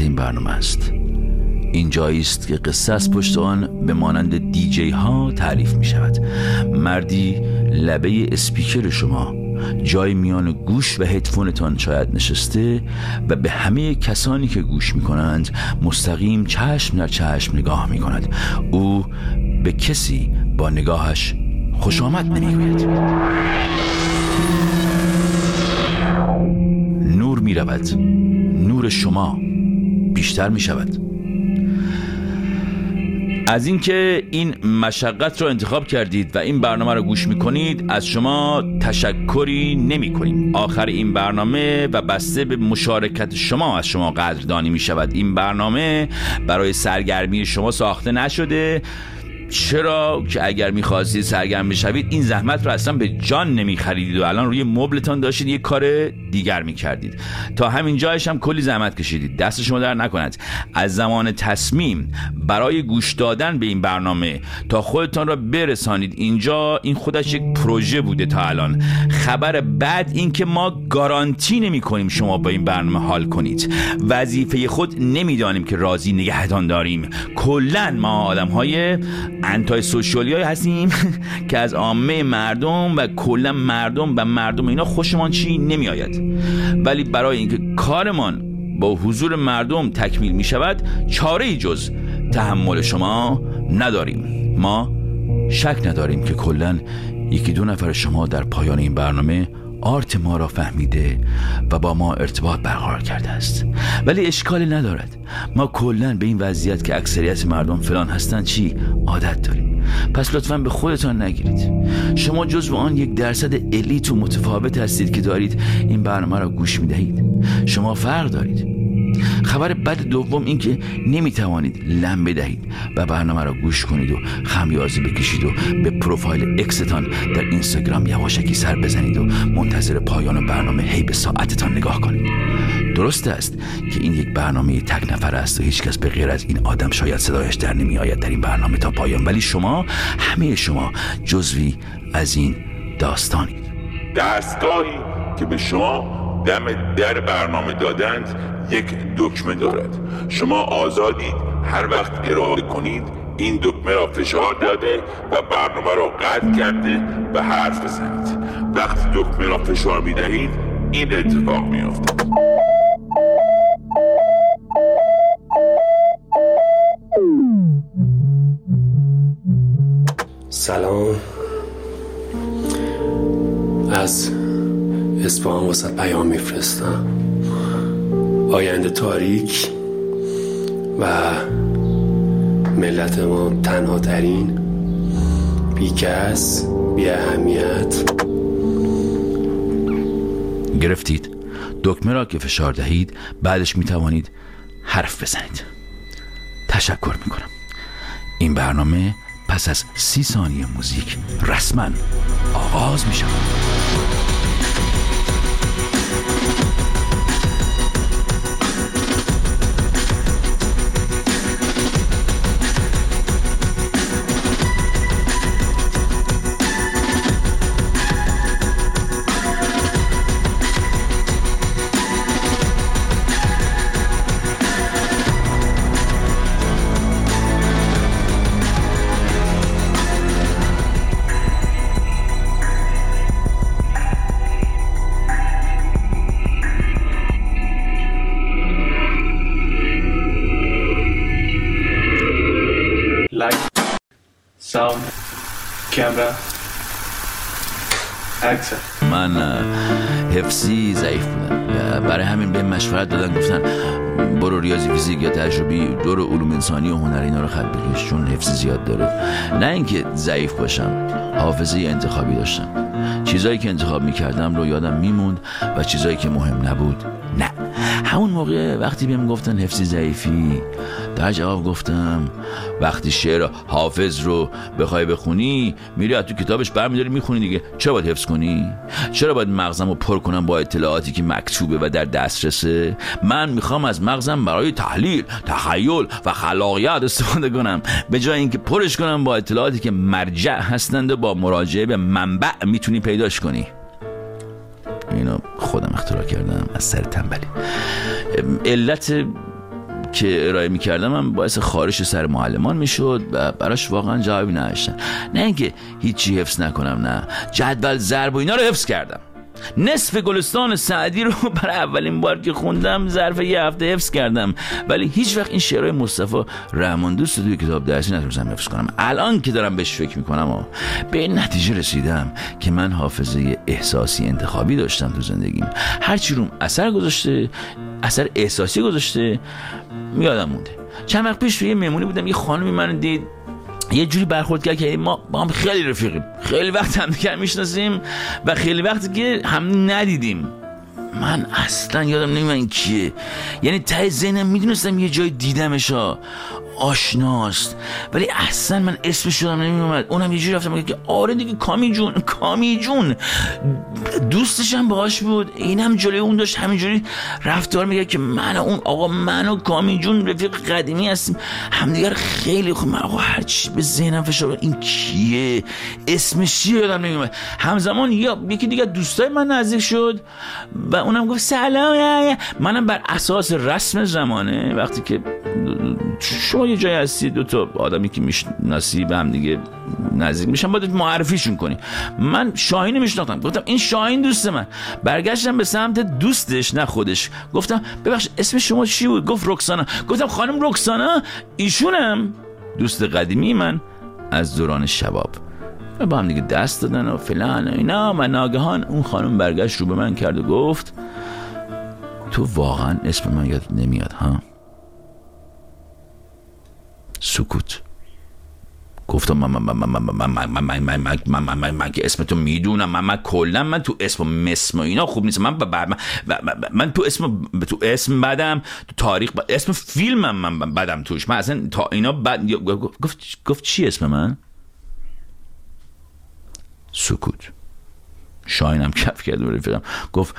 این برنامه است. این جایی است که قصه از پشت آن به مانند دیجی ها تعریف می شود مردی لبه اسپیکر شما جای میان گوش و هدفونتان شاید نشسته و به همه کسانی که گوش می کنند مستقیم چشم در چشم نگاه می کند او به کسی با نگاهش خوش آمد نمی نور می رود نور شما. بیشتر می شود. از اینکه این مشقت رو انتخاب کردید و این برنامه رو گوش می‌کنید از شما تشکری نمی کنیم. آخر این برنامه و بسته به مشارکت شما از شما قدردانی می شود. این برنامه برای سرگرمی شما ساخته نشده. چرا که اگر می‌خواستید سرگرم بشوید این زحمت رو اصلا به جان نمیخریدید و الان روی مبلتان داشتید یه کار دیگر می‌کردید. تا همین جایش هم کلی زحمت کشیدید. دست شما در نکند از زمان تصمیم برای گوش دادن به این برنامه تا خودتان را برسانید اینجا این خودش یک پروژه بوده تا الان. خبر بعد این که ما گارانتی نمی کنیم شما با این برنامه حال کنید. وظیفه خود نمی‌دانیم که راضی نگهدان داریم کلا ما آدم های انتای سوشیالی های هستیم که از عامه مردم و کلا مردم و مردم اینا خوشمان چی نمیآید. ولی برای اینکه کارمان با حضور مردم تکمیل می شود چاره ای جز تحمل شما نداریم. ما شک نداریم که کلا یکی دو نفر شما در پایان این برنامه آرت ما را فهمیده و با ما ارتباط برقرار کرده است. ولی اشکالی ندارد. ما کلا به این وضعیت که اکثریت مردم فلان هستند چی؟ عادت داریم. پس لطفا به خودتان نگیرید. شما جزو آن یک درصد الیت و متفاوت هستید که دارید این برنامه را گوش می دهید شما فرق دارید. خبر بد دوم این که نمی‌توانید لم بدهید و برنامه را گوش کنید و خمیازه بکشید و به پروفایل اکستان در اینستاگرام یواشکی سر بزنید و منتظر پایان برنامه هی به ساعتتان نگاه کنید. درست است که این یک برنامه تک نفر است و هیچکس به غیر از این آدم شاید صدایش در نمی آید در این برنامه تا پایان. ولی شما همه شما جزوی از این داستانید. دستگاهی که به شما دم در برنامه دادند یک دکمه دارد. شما آزادید. هر وقت اراده کنید این دکمه را فشار داده و برنامه را قطع کرده و حرف بزنید. وقتی دکمه را فشار می‌دهید این اتفاق میافتد سلام. از اسپان واسه پیام میفرستم. آینده تاریک و ملت ما تنها ترین بیکس بی اهمیت. گرفتید. دکمه را که فشار دهید بعدش می توانید حرف بزنید. تشکر می کنم این برنامه پس از سی ثانیه موزیک رسما آغاز می شود کامرا من حفظی ضعیف بودم. برای همین به مشورت دادن گفتن برو ریاضی فیزیک یا تجربی دور علوم انسانی و هنر اینا رو خط بکش چون حفظی زیاد داره. نه اینکه ضعیف باشم حافظه انتخابی داشتم. چیزایی که انتخاب می‌کردم رو یادم میموند و چیزایی که مهم نبود نه. همون موقع وقتی بهم گفتن حفظی ضعیفی در جواب گفتم وقتی شعر حافظ رو بخوای بخونی میری از تو کتابش برمیداری می‌خونی دیگه. چرا باید حفظ کنی؟ چرا باید مغزم رو پر کنم با اطلاعاتی که مکتوبه و در دسترسه؟ من می‌خوام از مغزم برای تحلیل تخیل و خلاقیت استفاده کنم. به جای اینکه پرش کنم با اطلاعاتی که مرجع هستند و با مراجعه به منبع می‌تونی پیداش کنی. اینو خودم اختراع کردم از سر تنبلی. علت که ارائه می‌کردم هم باعث خارش سر معلمان می‌شد و براش واقعا جوابی نداشتن نه اینکه هیچی حفظ نکنم نه. جدول ضرب و اینا رو حفظ کردم. نصف گلستان سعدی رو برای اولین بار که خوندم ظرف یه هفته حفظ کردم. ولی هیچ وقت این شعرهای مصطفی رحمان دوست توی کتاب درسی نتونستم حفظ کنم. الان که دارم بهش فکر می‌کنم و به این نتیجه رسیدم که من حافظه احساسی انتخابی داشتم تو زندگیم. هرچی روم اثر گذاشته اثر احساسی گذاشته یادم مونده. چند وقت پیش توی مهمونی بودم یه خانمی من دید. یه جوری برخورد کرد که ما با هم خیلی رفیقیم. خیلی وقت هم دیگر می‌شناسیم و خیلی وقتی که هم ندیدیم. من اصلا یادم نمیاد این کیه. یعنی ته ذهنم می‌دونستم یه جای دیدمش ها آشناست. ولی اصلا من اسمش شدم نمیومد اونم یه جوری رفتم که آره دیگه کامی جون کامی جون. دوستشم باهاش بود. اینم جلوی اون داشت. همینجوری رفتار میگه که من اون آقا من و کامی جون رفیق قدیمی هستیم. همدیگر خیلی خوب. من آقا هرچی به ذهنم فشار این کیه؟ اسمش چیه؟ یادم نمیومد همزمان یا یکی دیگه دوستای من نزدیک شد و اونم گفت سلام منم بر اساس رسم زمانه وقتی که شما یه جای هستی دو تا آدمی که می‌شناسی به هم دیگه نزدیک میشن باید معرفیشون کنی. من شاهین میشناختم. گفتم این شاهین دوست من. برگشتم به سمت دوستش نه خودش. گفتم ببخش اسم شما چی بود؟ گفت رکسانا. گفتم خانم رکسانا؟ ایشونم. دوست قدیمی من از دوران شباب. و با هم دیگه دست دادن و فلان و اینا. و ناگهان اون خانم برگشت رو به من کرد و گفت تو واقعا اسم من یاد نمیاد ها؟ سکوت گفتم من من من من من من من من من من من من من که اسمتو می‌دونم من من کلا من تو اسم و مسم و اینا خوب نیست من من من تو اسم تو اسم بدم تو تاریخ اسم فیلمم من بدم توش من اصلا تا اینا بد گفت گفت چی اسم من سکوت شاینم کف کرد و رفیقم گفت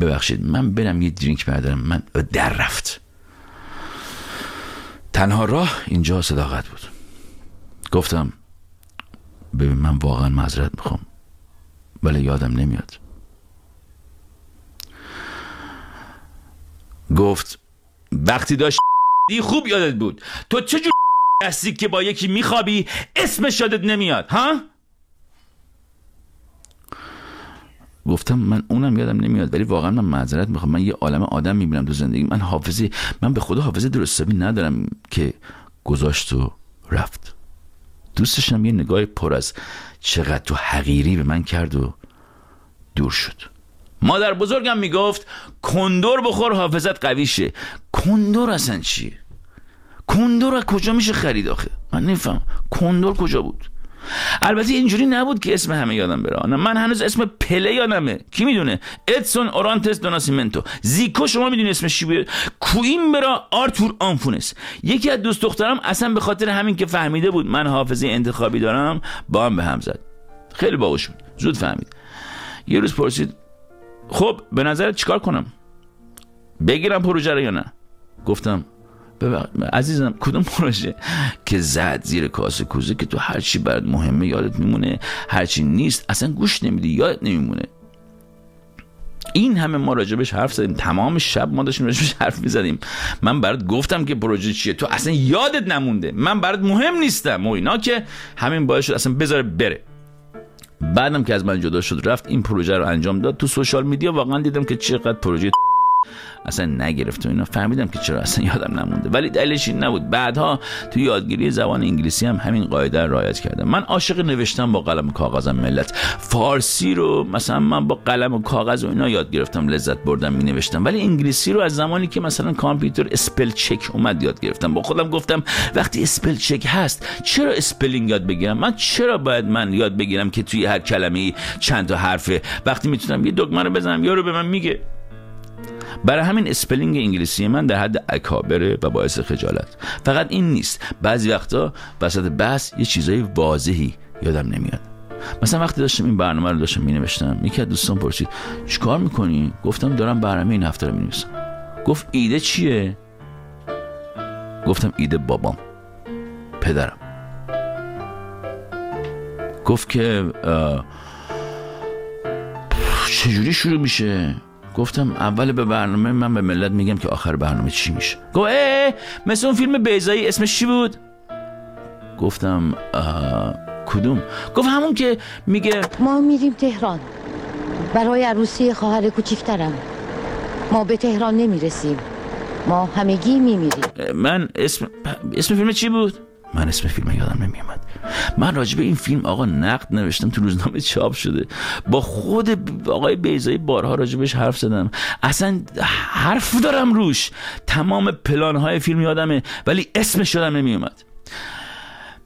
ببخشید من برم یه درینک بردارم من در رفت تنها راه اینجا صداقت بود. گفتم ببین من واقعا معذرت می‌خوام ولی یادم نمیاد. گفت وقتی داشت خوب یادت بود. تو چجور هستی که با یکی میخوابی؟ اسمش یادت نمیاد ها؟ گفتم من اونم یادم نمیاد ولی واقعا من معذرت می‌خوام. من یه عالم آدم می‌بینم تو زندگی. من حافظه من به خدا حافظه درستابی ندارم که گذاشت و رفت. دوستشم یه نگاه پر از چقدر تو حقیری به من کرد و دور شد. مادر بزرگم می‌گفت کندور بخور حافظت قوی شه. کندور اصلا چیه؟ کندور کجا میشه خرید آخه؟ من نفهم کندور کجا بود؟ البته اینجوری نبود که اسم همه یادم بره. من هنوز اسم پله یادمه. کی می‌دونه؟ ادسون اورانتس دوناسیمنتو. زیکو شما می‌دونی اسمش چی بود؟ کوین برا آرتور آنفونس. یکی از دوست دخترم اصلا به خاطر همین که فهمیده بود من حافظه انتخابی دارم با هم به هم زد. خیلی باهوش بود. زود فهمید. یه روز پرسید خب به نظرت چیکار کنم؟ بگیرم پروژه رو یا نه؟ گفتم عزیزم کدوم پروژه که زد زیر کاسه کوزه که تو هر چی برات مهمه یادت میمونه هر چی نیست اصلا گوش نمیدی یادت نمیمونه. این همه ما راجبش حرف زدیم. تمام شب ما داشتیم راجبش حرف می‌زدیم. من برات گفتم که پروژه چیه. تو اصلا یادت نمونده. من برات مهم نیستم. و اینا که همین باعث شد اصلا بذاره بره. بعدم که از من جدا شد رفت این پروژه رو انجام داد تو سوشال میدیا. واقعا دیدم که چقدر پروژه اصلا نگرفت و اینا. فهمیدم که چرا اصلا یادم نمونده. ولی دلیلش این نبود. بعدها تو یادگیری زبان انگلیسی هم همین قاعده رو رعایت کردم. من عاشق نوشتم با قلم و کاغذم ملت. فارسی رو مثلا من با قلم و کاغذ و اینا یاد گرفتم لذت بردم می نوشتم ولی انگلیسی رو از زمانی که مثلا کامپیوتر spell check اومد یاد گرفتم. با خودم گفتم وقتی spell check هست چرا spelling یاد بگیرم؟ من چرا باید من یاد بگیرم که توی هر کلمه چند تا حرفه وقتی می‌تونم یه دکمه رو بزنم یارو به من میگه. برای همین spelling انگلیسی من در حد اکابره و باعث خجالت. فقط این نیست. بعضی وقتا وسط بحث یه چیزای واضحی یادم نمیاد. مثلا وقتی داشتم این برنامه رو داشتم می نوشتم یکی از دوستان پرسید چیکار می‌کنی؟ گفتم دارم برنامه این هفته رو می نویسم گفت ایده چیه؟ گفتم ایده بابام پدرم. چه چجوری شروع میشه؟ گفتم اول به برنامه من به ملت میگم که آخر برنامه چی میشه. گفت اه مثل اون فیلم بیزایی اسمش چی بود؟ گفتم آه، کدوم؟ گفت همون که میگه ما میریم تهران. برای عروسی خواهر کوچیکترم ما به تهران نمی‌رسیم. ما همگی میمیریم. من اسم اسم فیلم چی بود؟ من اسم فیلم یادم نمیومد من راجع به این فیلم آقا نقد نوشتم تو روزنامه چاپ شده. با خود آقای بیزایی بارها راجبش حرف زدم. اصلا حرف دارم روش. تمام پلان های فیلم یادمه ولی اسمش یادم نمیومد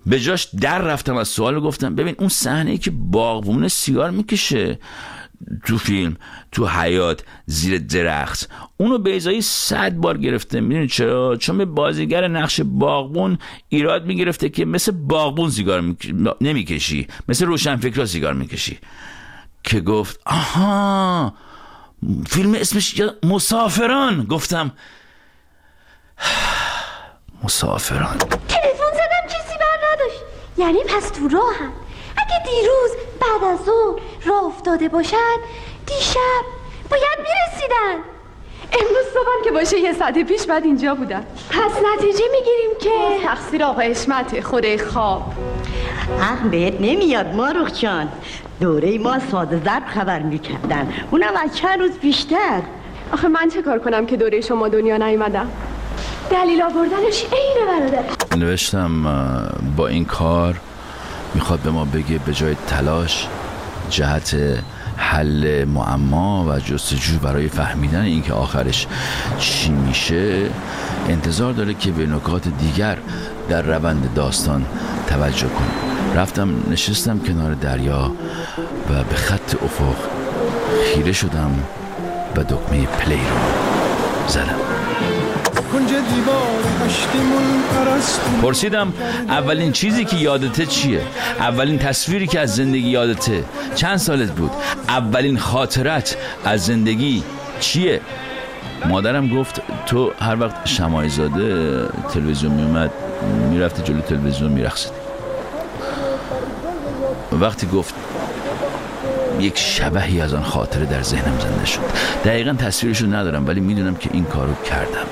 به جاش در رفتم از سوال گفتم. ببین اون صحنه ای که باغبون سیگار می‌کشه تو فیلم تو حیات زیر درخت. اونو بیزایی صد بار گرفته. می‌دونی چرا؟ چون به بازیگر نقش باغبون ایراد می‌گرفته که مثل باغبون سیگار میک- نمی‌کشی. مثل روشنفکرا سیگار می‌کشی. که گفت آها! فیلم اسمش مسافران؟ گفتم مسافران. تلفن زدم کسی بر نداشت. یعنی پس تو راهم اگه دیروز بعد از ظهر راه افتاده باشد دیشب باید می‌رسیدن. امروز صبحم که باشه یه ساعت پیش بعد اینجا بودم. پس نتیجه می‌گیریم که تقصیر آقا اشمته خود خواب. عقل بهت نمیاد ماروخ جان. دوره ما ساده ضرب خبر می‌کردن. اونم از چند روز بیشتر. آخه من چه کار کنم که دوره شما دنیا نیومدم؟ دلیل آوردنش عین برادر. نوشتم با این کار می‌خواد به ما بگه به جای تلاش جهت حل معما و جستجو برای فهمیدن اینکه آخرش چی میشه انتظار داره که به نکات دیگر در روند داستان توجه کنه. رفتم نشستم کنار دریا و به خط افق خیره شدم و دکمه پلی رو زدم. پرسیدم اولین چیزی که یادته چیه؟ اولین تصویری که از زندگی یادته چند سالت بود؟ اولین خاطرت از زندگی چیه؟ مادرم گفت تو هر وقت شمای زاده تلویزیون میومد می‌رفتی جلو تلویزیون میرخصیدی وقتی گفت یک شبهی از آن خاطره در ذهنم زنده شد. دقیقا تصویرش رو ندارم ولی می‌دونم که این کارو کردم.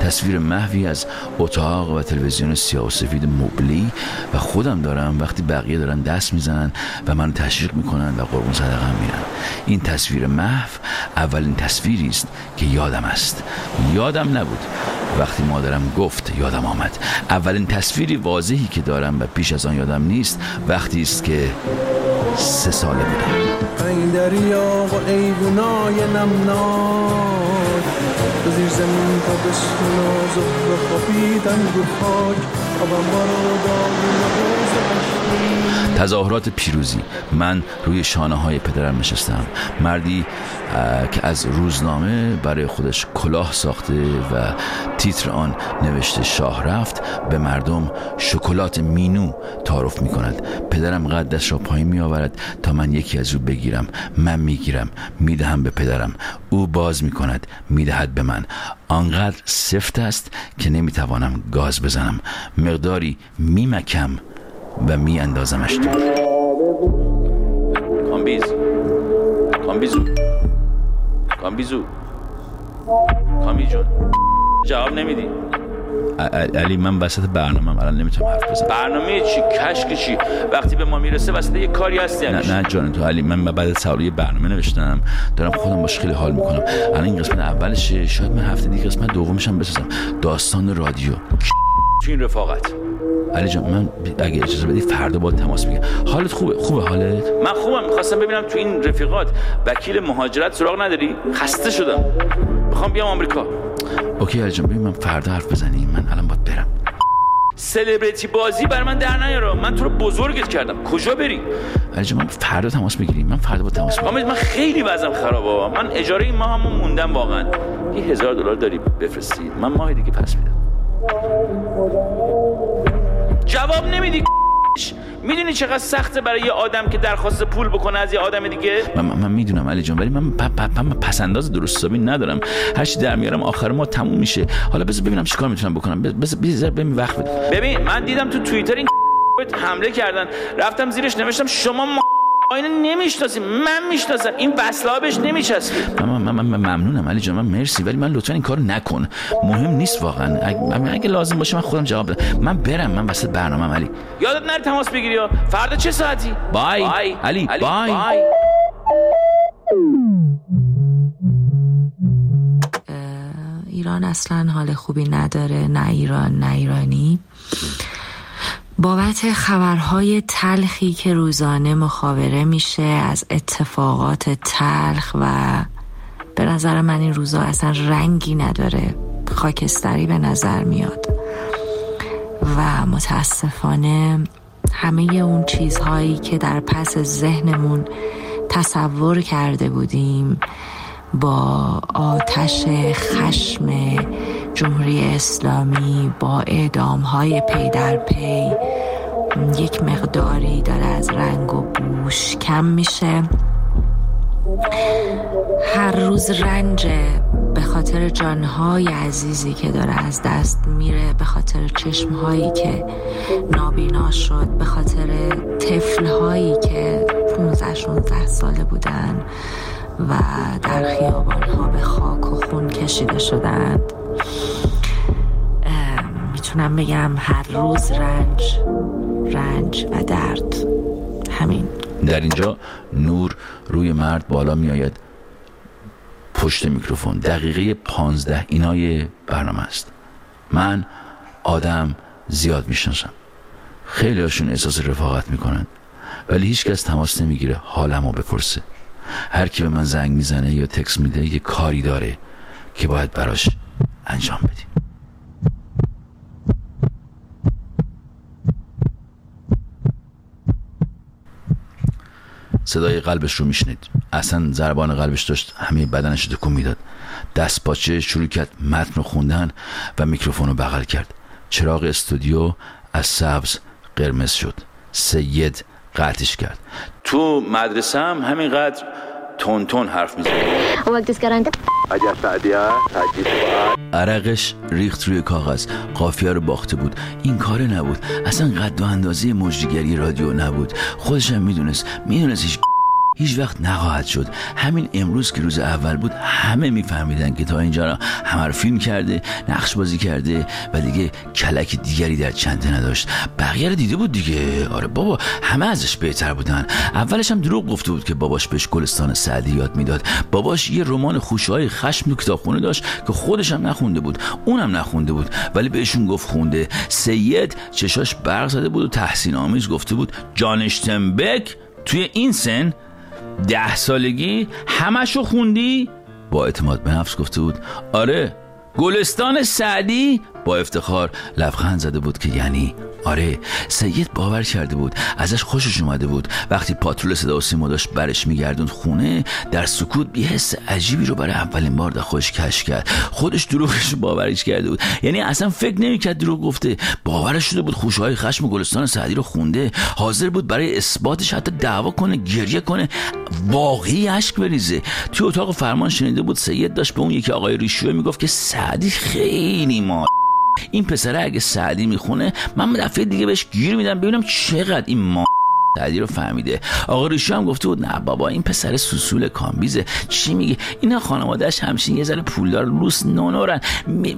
تصویر محوی از اتاق و تلویزیون سیاه و سفید مبلی و خودم دارم وقتی بقیه دارن دست می‌زنن و من تشویق می‌کنن و قربون صدقه میرن. این تصویر محو اولین تصویری است که یادم است. یادم نبود. وقتی مادرم گفت یادم آمد. اولین تصویری واضحی که دارم و پیش از آن یادم نیست. وقتی است که سه ساله بودم این دریا و ایوونای نمناک تو زیر زمین تابستون و زهر خوابیدن رو خاک آبم بارو داغون و قشنگ. تظاهرات پیروزی. من روی شانه های پدرم نشستم. مردی که از روزنامه برای خودش کلاه ساخته و تیتر آن نوشته شاه رفت به مردم شکلات مینو تعارف می کند پدرم قدش را پایین می آورد تا من یکی از او بگیرم. من می گیرم می دهم به پدرم. او باز می کند می دهد به من. آنقدر سفت است که نمی توانم گاز بزنم. مقداری می مکم و می اندازمش. دور کامبیز. کامبیزو. کامبیزو. کامی جون. جواب نمیدی. علی من وسط برنامه الان نمی‌تونم حرف بزنم. برنامه چی؟ کشک چی؟ وقتی به ما می‌رسه وسط یه کاری هستی نه نه جان تو علی من بعد از سوال یه برنامه نوشتم. دارم خودم باش خیلی حال می‌کنم. الان این قسمت اولشه. شاید من هفته دیگه قسمت دومش هم بسازم. داستان رادیو. تو این رفاقت. علی جان من اگه اجازه بدی فردا با تماس میگم حالت خوبه؟ خوبه حالت؟ من خوبم می‌خواستم ببینم تو این رفیقات وکیل مهاجرت سراغ نداری؟ خسته شدم. می‌خوام بیام آمریکا. اوکی علی جان ببین من فردا حرف بزنیم من الان باید برم. سلبریتی بازی بر من در نیارا. من تو رو بزرگت کردم. کجا بری؟ علی جان من فردا تماس می‌گیریم من فردا با تماس می‌گیرم حامد من خیلی وضعم خرابه. من اجاره این ماه همون موندم واقعا. یه هزار دلار داری بفرستید. من ماه دیگه پس میدم. جواب نمیدی می‌دونی چقدر سخته برای یه آدم که درخواست پول بکنه از یه آدم دیگه؟ من, من, می‌دونم علی جان ولی من پ- پ- پ- من پسنداز درست حسابی ندارم. هر چی در میارم آخر ما تموم میشه. حالا بذار ببینم چیکار می‌تونم بکنم. بذار بذار ببین وقت ببین من دیدم تو توییتر این حمله کردن. رفتم زیرش نوشتم شما اینو نمی‌شناسیم من می‌شناسم این وصله بهش نمیچسبه من, من, من, من ممنونم علی جان من مرسی ولی من لطفا این کارو نکن. مهم نیست واقعا. اگه, اگه لازم باشه من خودم جواب بدم. من برم من وسط برنامه علی. یادت نره تماس بگیری فردا چه ساعتی؟ بای, بای. علی, علی. بای, بای. ایران اصلا حال خوبی نداره نه ایران نه ایرانی. بابت خبرهای تلخی که روزانه مخابره میشه از اتفاقات تلخ و به نظر من این روزا اصلا رنگی نداره خاکستری به نظر میاد. و متاسفانه همه اون چیزهایی که در پس ذهنمون تصور کرده بودیم با آتش خشم جمهوری اسلامی با اعدام های پی در پی یک مقداری داره از رنگ و بوش کم میشه. هر روز رنج به خاطر جانهای عزیزی که داره از دست میره به خاطر چشمهایی که نابینا شد به خاطر طفلهایی که 15 16 ساله بودن و در خیابان ها به خاک و خون کشیده شدند. می‌تونم بگم هر روز رنج رنج و درد. همین. در اینجا نور روی مرد بالا می آید پشت میکروفون. دقیقه پانزده اینای برنامه است. من آدم زیاد می‌شناسم. خیلی هاشون احساس رفاقت می‌کنند ولی هیچ کس تماس نمی‌گیره حالمو بپرسه. هر کی به من زنگ می‌زنه یا تکس میده یه کاری داره که باید براش انجام بدیم. صدای قلبش رو میشنید. اصلا ضربان قلبش داشت همه بدنش تکون می‌داد. دست پاچه شروع کرد متن خوندن و میکروفون رو بغل کرد. چراغ استودیو از سبز قرمز شد. سید قطعش کرد. تو مدرسه هم همینقدر تون تون حرف می‌زنه اگر سعدیه عرقش ریخت روی کاغذ. قافیه رو باخته بود. این کاره نبود. اصلا قد و اندازه مجریگری رادیو نبود. خودشم می‌دونست. می‌دونست هیچ هیچ وقت نخواهد شد. همین امروز که روز اول بود همه میفهمیدن که تا اینجا همه رو فیلم کرده نقش بازی کرده و دیگه کلک دیگری در چنده نداشت. بقیه رو دیده بود دیگه. آره بابا همه ازش بهتر بودن. اولش هم دروغ گفته بود که باباش بهش گلستان سعدی یاد می‌داد. باباش یه رمان خوشهای خشم تو کتابخونه داشت که خودش هم نخونده بود. اونم نخونده بود ولی بهشون گفت خونده. سید چشاش برق زده بود و تحسین آمیز گفته بود جانشتنبک توی این سن ده سالگی همشو خوندی؟ با اعتماد به نفس گفته بود آره گلستان سعدی با افتخار لبخند زده بود که یعنی آره سید باور کرده بود ازش خوشش اومده بود. وقتی پاترول صدا و سیما داشت برش میگردوند خونه در سکوت بی حس عجیبی رو برای اولین بار در خودش کش کرد. خودش دروغش رو باورش کرده بود. یعنی اصلا فکر نمی‌کرد دروغ گفته. باورش شده بود خوشهای خشم گلستان سعدی رو خونده. حاضر بود برای اثباتش حتی دعوا کنه گریه کنه. واقعی اشک بریزه. توی اتاق فرمان شنیده بود سید داشت به اون یکی آقای ریشوه می‌گفت که سعدی خیلی ما این پسره اگه سعدی می‌خونه من دفعه دیگه بهش گیر میدم ببینم چقدر این ما سعدی رو فهمیده. آقا ریشو هم گفته بود نه بابا این پسر سوسول کامبیزه. چی میگه اینا خانوادهش همشین یه ذره پولدار لوس نونورن.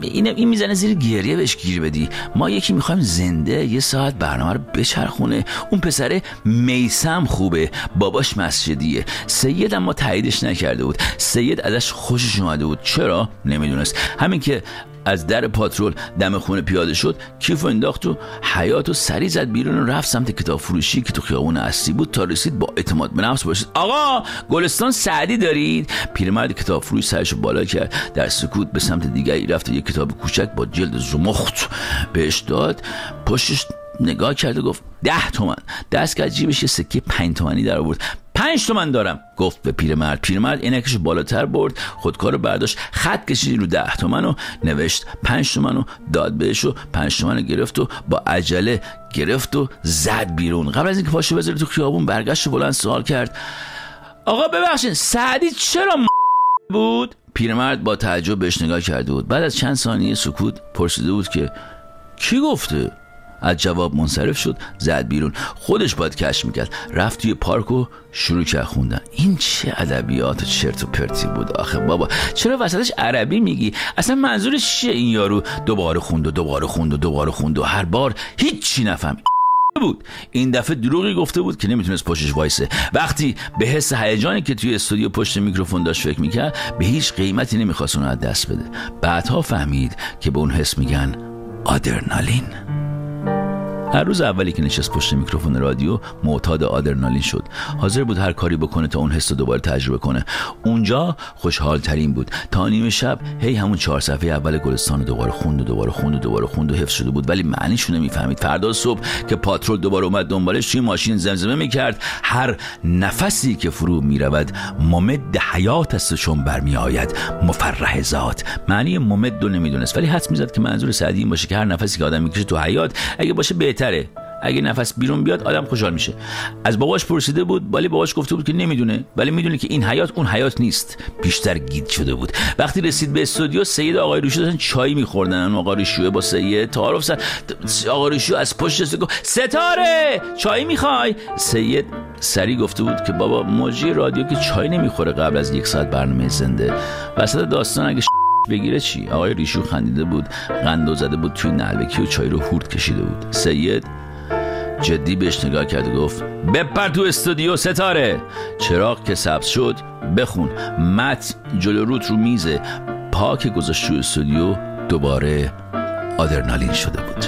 این این می‌زنه زیر گریه بهش گیر بدی. ما یکی می‌خوایم زنده یه ساعت برنامه رو بچرخونه. اون پسر میسم خوبه. باباش مسجدیه. سید اما تاییدش نکرده بود. سید ازش خوشش اومده بود. چرا؟ نمی‌دونست. همین که از در پاترول دم خونه پیاده شد کیف و انداخت و حیات و سری زد بیرون و رفت سمت کتاب فروشی که تو خیابون اصلی بود تا رسید با اعتماد به نفس باشید. آقا گلستان سعدی دارید؟ پیرمرد کتاب فروش سرش بالا کرد در سکوت به سمت دیگری رفت و یک کتاب کوچک با جلد زمخت بهش داد. پشتش نگاه کرد و گفت ده تومن. دست کرد جیبش یه سکه پنج تومنی در آورد پنج تومن دارم. گفت به پیرمرد. پیرمرد عینکش بالاتر برد خودکار رو برداشت خط کشید رو ده تومن و نوشت پنج تومن رو داد بهش و پنج تومن گرفت و با عجله گرفت و زد بیرون. قبل از اینکه پاشو بذاره تو خیابون برگشت و بلند سوال کرد. آقا ببخشید سعدی چرا بود؟ پیرمرد با تعجب بهش نگاه کرده بود. بعد از چند ثانیه سکوت پرسیده بود که کی گفته؟ از جواب منصرف شد زد بیرون. خودش باید کش می‌کرد. رفت توی پارک و شروع کرد خوندن. این چه ادبیات چرت و پرتی بود آخه بابا. چرا وسطش عربی میگی؟ اصلا منظورش چیه این یارو؟ دوباره خوند و دوباره خوند و دوباره خوند و هر بار هیچی نفهم. بود. این دفعه دروغی گفته بود که نمی‌تونست پشتش وایسه. وقتی به حس هیجانی که توی استودیو پشت میکروفون داشت فکر می‌کرد به هیچ قیمتی نمی‌خواست اون از دست بده. بعدها فهمید که به اون حس میگن آدرنالین. هر روز اولی که نشست پشت میکروفون رادیو معتاد آدرنالین شد. حاضر بود هر کاری بکنه تا اون حس رو دوباره تجربه کنه. اونجا خوشحال ترین بود. تا نیمه شب هی همون چهار صفحه اول گلستان دوباره خوند و دوباره خوند و دوباره خوند و حفظ شده بود. ولی معنیشو نمی‌فهمید فردا صبح که پاترول دوباره اومد دنبالش توی ماشین زمزمه می‌کرد هر نفسی که فرو می‌رود ممد حیات است چون برمیآید. مفرح ذات. معنی ممد رو نمی‌دونست. ولی حد می‌زد که منظور سعدی این باشه که هر نفسی که آدم می‌کشه تو حیات اگه باشه بهتره. اگه نفس بیرون بیاد آدم خوشحال میشه. از باباش پرسیده بود ولی باباش گفته بود که نمی‌دونه. ولی می‌دونه که این حیات اون حیات نیست. بیشتر گید شده بود. وقتی رسید به استودیو سید آقای روشو داشتن چای میخوردن. آقا روشو با سید تعارف سر آقا روشو از پشت گفت ستاره! چای می‌خوای؟ سید سری گفته بود که بابا موجی رادیو که چای نمی‌خوره قبل از یک ساعت برنامه زنده. وسط داستان اگه بگیره چی؟ آقای ریشو خندیده بود قندو زده بود توی نلبکی و چای رو هورد کشیده بود. سید جدی بهش نگاه کرد و گفت بپر تو استودیو ستاره. چراغ که سبز شد بخون. مت جلو روت رو میزه. پاک گذاشت تو استودیو دوباره آدرنالین شده بود.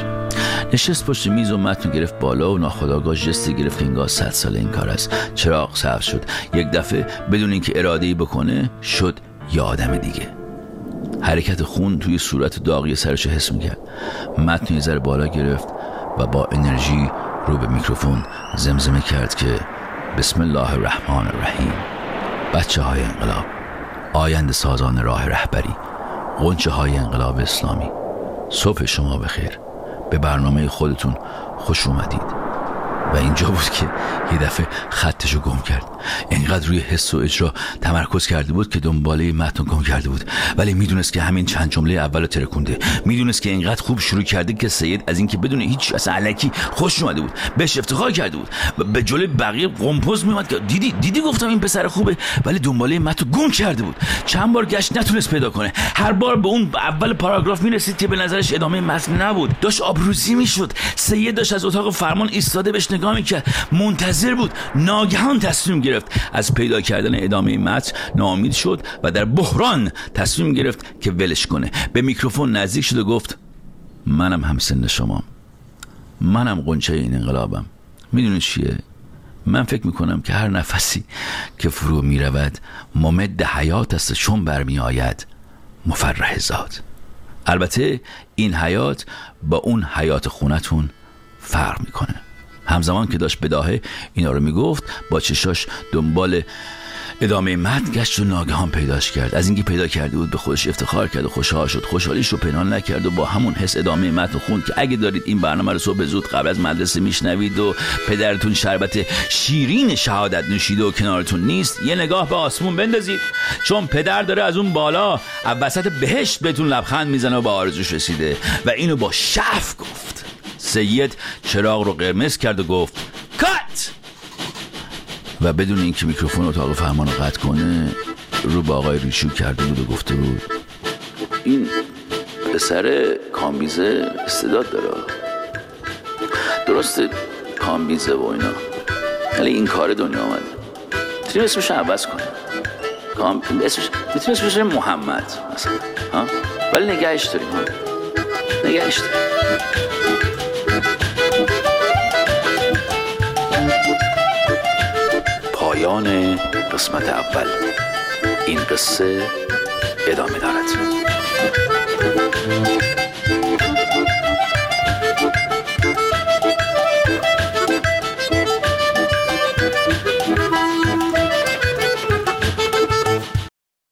نشست پشت میز و متن گرفت بالا و ناخداگاه جستی گرفت که انگار صد سال این کار است. چراغ سبز شد. یک دفعه بدون اینکه اراده ای بکنه شد یه آدم دیگه. حرکت خون توی صورت داغی سرش حس می‌کرد. متن یه بالا گرفت و با انرژی رو به میکروفون زمزمه کرد که بسم الله الرحمن الرحیم. بچه های انقلاب آیند سازان راه رهبری غنچه های انقلاب اسلامی. صبح شما بخیر. به برنامه خودتون خوش اومدید. و اینجا بود که یه دفعه خطش رو گم کرد. انقدر روی حس و اجرا تمرکز کرده بود که دنباله متن گم کرده بود. ولی می‌دونست که همین چند جمله اول ترکونده. می‌دونست که انقدر خوب شروع کرده که سید از اینکه بدون هیچ اصلا علکی خوش اومده بود. بهش افتخار کرده بود. به جلوی بقیه قمپوز میومد که دیدی دیدی گفتم این پسر خوبه؟ ولی دنباله متن گم کرده بود. چند بار گشت نتونست پیدا کنه. هر بار به اون اول پاراگراف می‌رسید که به نظرش ادامه متن نبود. داشت آبروزی می‌شد. سید داشت از اتاق فرمان ایستاده بهش نگاه می‌کرد منتظر بود ناگهان تصمیم گرفت. از پیدا کردن ادامه متن ناامید شد و در بحران تصمیم گرفت که ولش کنه. به میکروفون نزدیک شد و گفت منم هم سن شما منم قنچه این انقلابم. می‌دونید چیه؟ من فکر می‌کنم که هر نفسی که فرو می‌رود ممد حیات است چون برمی آید مفرح ذات. البته این حیات با اون حیات خونتون فرق می‌کنه. همزمان که داشت بداهه اینا رو می‌گفت با چشاش دنبال ادامه متن گشت و ناگهان پیداش کرد. از اینکه پیدا کرده بود به خودش افتخار کرد و خوشحال شد. خوشحالیش رو پنهان نکرد و با همون حس ادامه متن خوند که اگه دارید این برنامه رو صبح زود قبل از مدرسه میشنوید و پدرتون شربت شیرین شهادت نوشیده و کنارتون نیست یه نگاه به آسمون بندازید. چون پدر داره از اون بالا وسط بهشت بهتون لبخند می‌زنه و به آرزوش رسیده. و اینو با شف گفت. سید چراغ رو قرمز کرد و گفت کات! و بدون اینکه میکروفون اتاق فرمان رو قطع کنه رو به آقای ریشو کرده بود و گفته بود این پسر کامبیزه استعداد داره. درسته کامبیزه و اینا ولی این کار دنیا آمده می‌تونیم اسمش عوض کنیم کام اسمش اسمش محمد مثلا ها؟ ولی نگهش داریم ها؟ نگهش داریم. پایان قسمت اول. این قصه ادامه دارد.